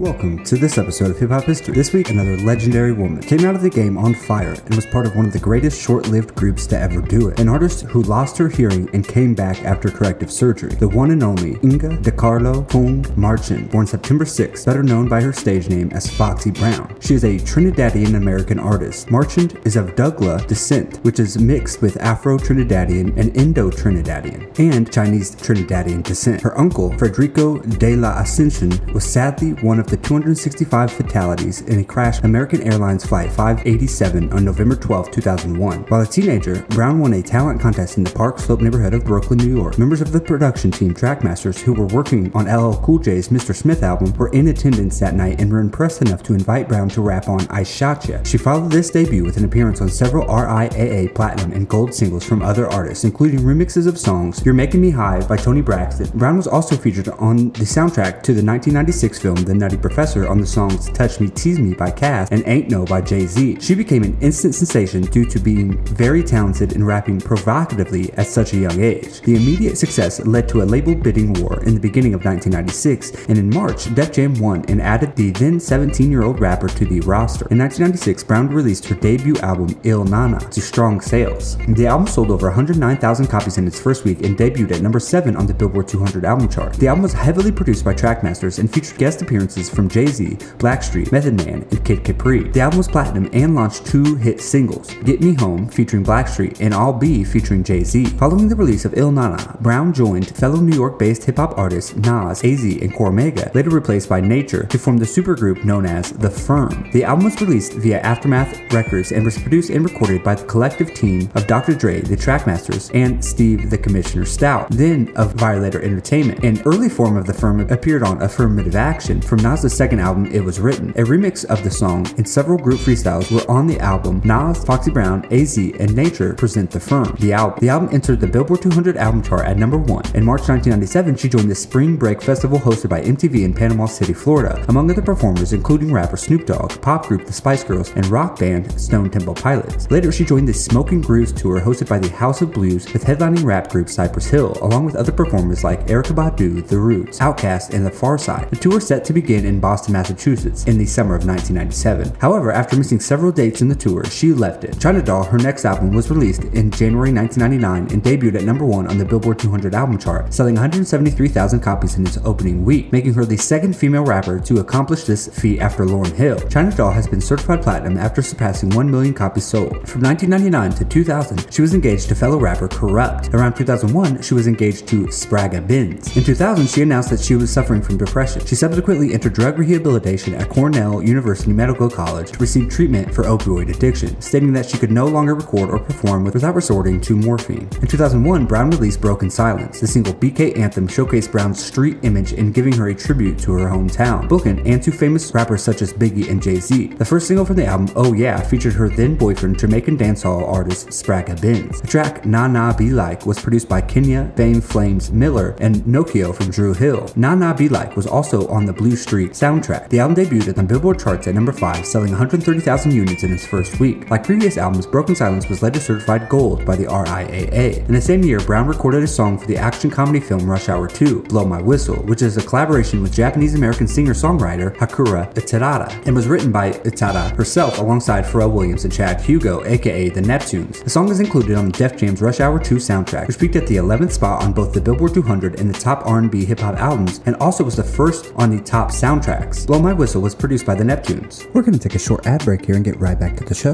Welcome to this episode of Hip Hop History. This week, another legendary woman came out of the game on fire and was part of one of the greatest short lived groups to ever do it. An artist who lost her hearing and came back after corrective surgery. The one and only Inga DeCarlo Fung Marchand, born September 6, better known by her stage name as Foxy Brown. She is a Trinidadian American artist. Marchand is of Dougla descent, which is mixed with Afro Trinidadian and Indo Trinidadian, and Chinese Trinidadian descent. Her uncle, Federico de la Ascension, was sadly one of the 265 fatalities in a crash American Airlines Flight 587 on November 12, 2001. While a teenager, Brown won a talent contest in the Park Slope neighborhood of Brooklyn, New York. Members of the production team Trackmasters, who were working on LL Cool J's Mr. Smith album, were in attendance that night and were impressed enough to invite Brown to rap on I Shot Ya. She followed this debut with an appearance on several RIAA platinum and gold singles from other artists, including remixes of songs You're Making Me High by Toni Braxton. Brown was also featured on the soundtrack to the 1996 film The Nutty Professor on the songs Touch Me Tease Me by Case and Ain't No by Jay Z. She became an instant sensation due to being very talented in rapping provocatively at such a young age. The immediate success led to a label bidding war in the beginning of 1996, and in March, Def Jam won and added the then 17 year old rapper to the roster. In 1996, Brown released her debut album Ill Na Na to strong sales. The album sold over 109,000 copies in its first week and debuted at number 7 on the Billboard 200 album chart. The album was heavily produced by Trackmasters and featured guest appearances from Jay Z, Blackstreet, Method Man, and Kid Capri. The album was platinum and launched two hit singles Get Me Home featuring Blackstreet and I'll Be featuring Jay Z. Following the release of Ill Na Na, Brown joined fellow New York based hip hop artists Nas, AZ, and Cormega, later replaced by Nature, to form the supergroup known as The Firm. The album was released via Aftermath Records and was produced and recorded by the collective team of Dr. Dre, the Trackmasters, and Steve the Commissioner Stoute, then of Violator Entertainment. An early form of The Firm appeared on Affirmative Action from Nas' second album, It Was Written. A remix of the song and several group freestyles were on the album. Nas, Foxy Brown, AZ, and Nature present The Firm, the album. The album entered the Billboard 200 album chart at number one. In March 1997, she joined the Spring Break Festival hosted by MTV in Panama City, Florida, among other performers including rapper Snoop Dogg, pop group The Spice Girls, and rock band Stone Temple Pilots. Later, she joined the Smoking Grooves tour hosted by the House of Blues with headlining rap group Cypress Hill, along with other performers like Erykah Badu, The Roots, Outkast, and The Pharcyde. The tour set to begin in Boston, Massachusetts in the summer of 1997. However, after missing several dates in the tour, she left it. China Doll, her next album, was released in January 1999 and debuted at number one on the Billboard 200 album chart, selling 173,000 copies in its opening week, making her the second female rapper to accomplish this feat after Lauryn Hill. China Doll has been certified platinum after surpassing 1 million copies sold. From 1999 to 2000, she was engaged to fellow rapper Kurupt. Around 2001, she was engaged to Spragga Benz. In 2000, she announced that she was suffering from depression. She subsequently entered drug rehabilitation at Cornell University Medical College to receive treatment for opioid addiction, stating that she could no longer record or perform without resorting to morphine. In 2001, Brown released Broken Silence. The single BK Anthem showcased Brown's street image in giving her a tribute to her hometown, Brooklyn, and to famous rappers such as Biggie and Jay Z. The first single from the album, Oh Yeah, featured her then boyfriend, Jamaican dancehall artist Spragga Benz. The track Na Na Be Like was produced by Kenya, Fame Flames Miller, and Nokio from Dru Hill. Na Na Be Like was also on the Blue Streak soundtrack. The album debuted the Billboard charts at number 5, selling 130,000 units in its first week. Like previous albums, Broken Silence was later certified gold by the RIAA. In the same year, Brown recorded a song for the action comedy film Rush Hour 2, Blow My Whistle, which is a collaboration with Japanese American singer songwriter Hikaru Utada, and was written by Utada herself alongside Pharrell Williams and Chad Hugo, aka the Neptunes. The song is included on the Def Jam's Rush Hour 2 soundtrack, which peaked at the 11th spot on both the Billboard 200 and the top R&B hip hop albums, and also was the first on the top soundtracks. Blow My Whistle was produced by the Neptunes. We're going to take a short ad break here and get right back to the show.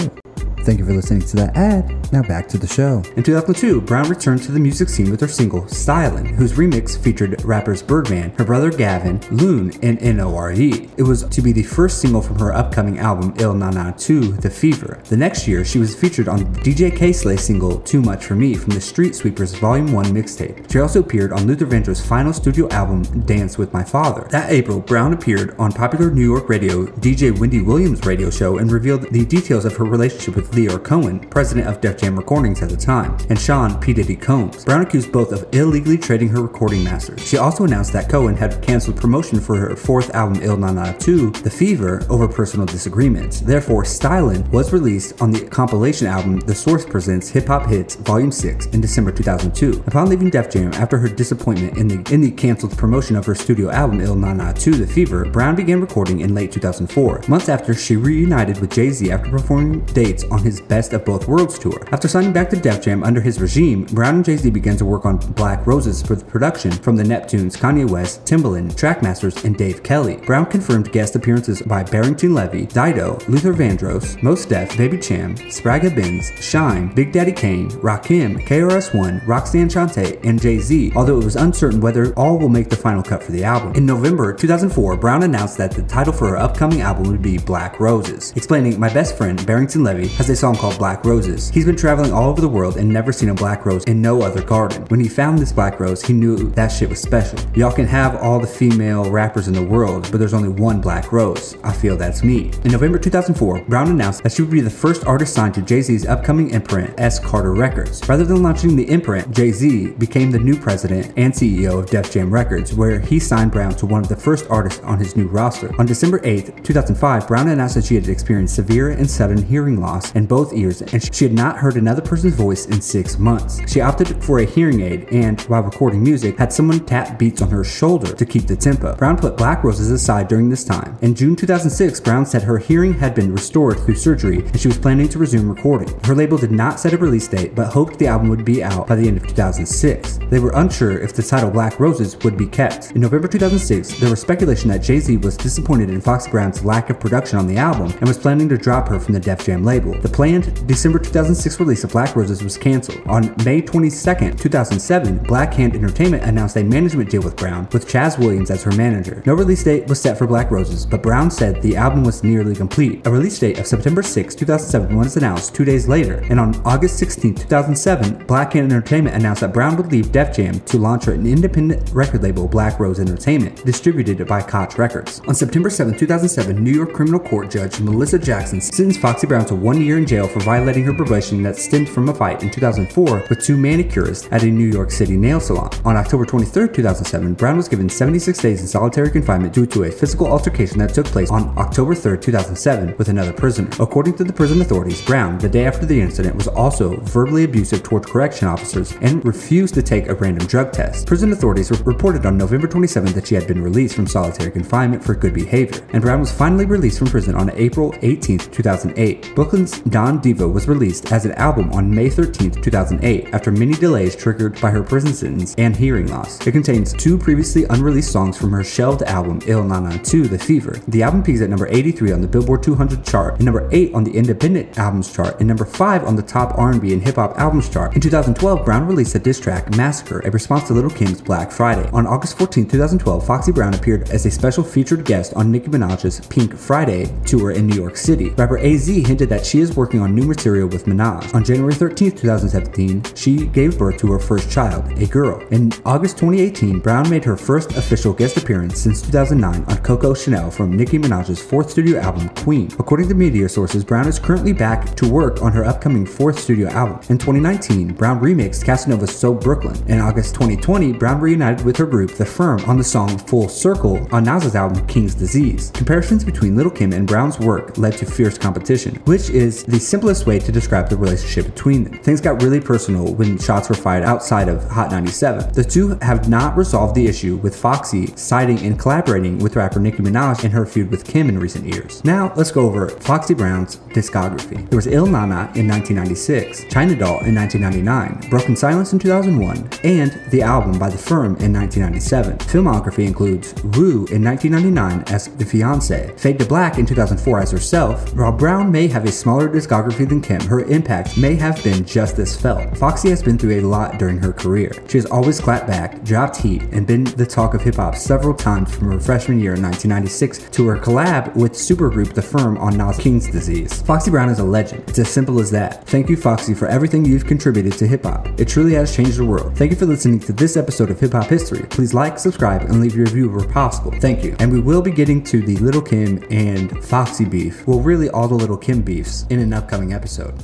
Thank you for listening to that ad. Now back to the show. In 2002, Brown returned to the music scene with her single Stylin', whose remix featured rappers Birdman, her brother Gavin, Loon, and N.O.R.E. It was to be the first single from her upcoming album Ill Na Na 2, The Fever. The next year, she was featured on DJ Kay Slay single Too Much For Me from the Street Sweepers Volume 1 mixtape. She also appeared on Luther Vandross' final studio album Dance With My Father. That April, Brown appeared on popular New York radio DJ Wendy Williams' radio show and revealed the details of her relationship with Lyor Cohen, president of Def Jam Recordings at the time, and Sean P. Diddy Combs. Brown accused both of illegally trading her recording masters. She also announced that Cohen had canceled promotion for her fourth album, Ill Na Na 2, The Fever, over personal disagreements. Therefore, Stylin' was released on the compilation album The Source Presents Hip Hop Hits Volume 6 in December 2002. Upon leaving Def Jam after her disappointment in the, in the canceled promotion of her studio album Ill Na Na 2, The Fever, Brown began recording in late 2004, months after she reunited with Jay-Z after performing dates on his Best of Both Worlds tour. After signing back to Def Jam under his regime, Brown and Jay-Z began to work on Black Roses for the production from the Neptunes, Kanye West, Timbaland, Trackmasters, and Dave Kelly. Brown confirmed guest appearances by Barrington Levy, Dido, Luther Vandross, Mos Def, Baby Cham, Spragga Benz, Shyne, Big Daddy Kane, Rakim, KRS-One, Roxanne Shante, and Jay-Z, although it was uncertain whether all will make the final cut for the album. In November 2004, Brown announced that the title for her upcoming album would be Black Roses, explaining, My best friend, Barrington Levy, has a song called Black Roses. He's been traveling all over the world and never seen a black rose in no other garden. When he found this black rose, he knew that shit was special. Y'all can have all the female rappers in the world, but there's only one black rose. I feel that's me. In November 2004, Brown announced that she would be the first artist signed to Jay Z's upcoming imprint, S. Carter Records. Rather than launching the imprint, Jay Z became the new president and CEO of Def Jam Records, where he signed Brown to one of the first artists on his new roster. On December 8, 2005, Brown announced that she had experienced severe and sudden hearing loss both ears and she had not heard another person's voice in six months. She opted for a hearing aid and, while recording music, had someone tap beats on her shoulder to keep the tempo. Brown put Black Roses aside during this time. In June 2006, Brown said her hearing had been restored through surgery and she was planning to resume recording. Her label did not set a release date but hoped the album would be out by the end of 2006. They were unsure if the title Black Roses would be kept. In November 2006, there was speculation that Jay Z was disappointed in Foxy Brown's lack of production on the album and was planning to drop her from the Def Jam label. The planned December 2006 release of Black Roses was canceled. On May 22, 2007, Black Hand Entertainment announced a management deal with Brown, with Chaz Williams as her manager. No release date was set for Black Roses, but Brown said the album was nearly complete. A release date of September 6, 2007 was announced two days later, and on August 16, 2007, Black Hand Entertainment announced that Brown would leave Def Jam to launch an independent record label, Black Rose Entertainment, distributed by Koch Records. On September 7, 2007, New York criminal court judge Melissa Jackson sentenced Foxy Brown to one year in jail for violating her probation that stemmed from a fight in 2004 with two manicurists at a New York City nail salon. On October 23, 2007, Brown was given 76 days in solitary confinement due to a physical altercation that took place on October 3, 2007, with another prisoner. According to the prison authorities, Brown, the day after the incident, was also verbally abusive toward correction officers and refused to take a random drug test. Prison authorities reported on November 27 that she had been released from solitary confinement for good behavior, and Brown was finally released from prison on April 18, 2008. Brooklyn's Don Diva was released as an album on May 13, 2008, after many delays triggered by her prison sentence and hearing loss. It contains two previously unreleased songs from her shelved album Ill Na Na 2, The Fever. The album peaks at number 83 on the Billboard 200 chart, and number 8 on the Independent Albums chart, and number 5 on the top R&B and hip hop albums chart. In 2012, Brown released a diss track, Massacre, a response to Little Kim's Black Friday. On August 14, 2012, Foxy Brown appeared as a special featured guest on Nicki Minaj's Pink Friday tour in New York City. Rapper AZ hinted that she is working on new material with Minaj. On January 13, 2017, she gave birth to her first child, a girl. In August 2018, Brown made her first official guest appearance since 2009 on Coco Chanel from Nicki Minaj's fourth studio album, Queen. According to media sources, Brown is currently back to work on her upcoming fourth studio album. In 2019, Brown remixed Casanova's So Brooklyn. In August 2020, Brown reunited with her group, The Firm, on the song Full Circle on Nas's album King's Disease. Comparisons between Little Kim and Brown's work led to fierce competition, which is the simplest way to describe the relationship between them. Things got really personal when shots were fired outside of Hot 97. The two have not resolved the issue, with Foxy siding and collaborating with rapper Nicki Minaj in her feud with Kim in recent years. Now, let's go over Foxy Brown's discography. There was Ill Na Na in 1996, China Doll in 1999, Broken Silence in 2001, and the album by The Firm in 1997. Filmography includes Wu in 1999 as The Fiance, Fade to Black in 2004 as herself. While Brown may have a smaller discography than Kim, her impact may have been just as felt. Foxy has been through a lot during her career. She has always clapped back, dropped heat, and been the talk of hip hop several times from her freshman year in 1996 to her collab with supergroup The Firm on Nas King's Disease. Foxy Brown is a legend. It's as simple as that. Thank you, Foxy, for everything you've contributed to hip hop. It truly has changed the world. Thank you for listening to this episode of Hip Hop History. Please like, subscribe, and leave your review where possible. Thank you. And we will be getting to the Little Kim and Foxy beef. Well, really all the Little Kim beefs in an upcoming episode.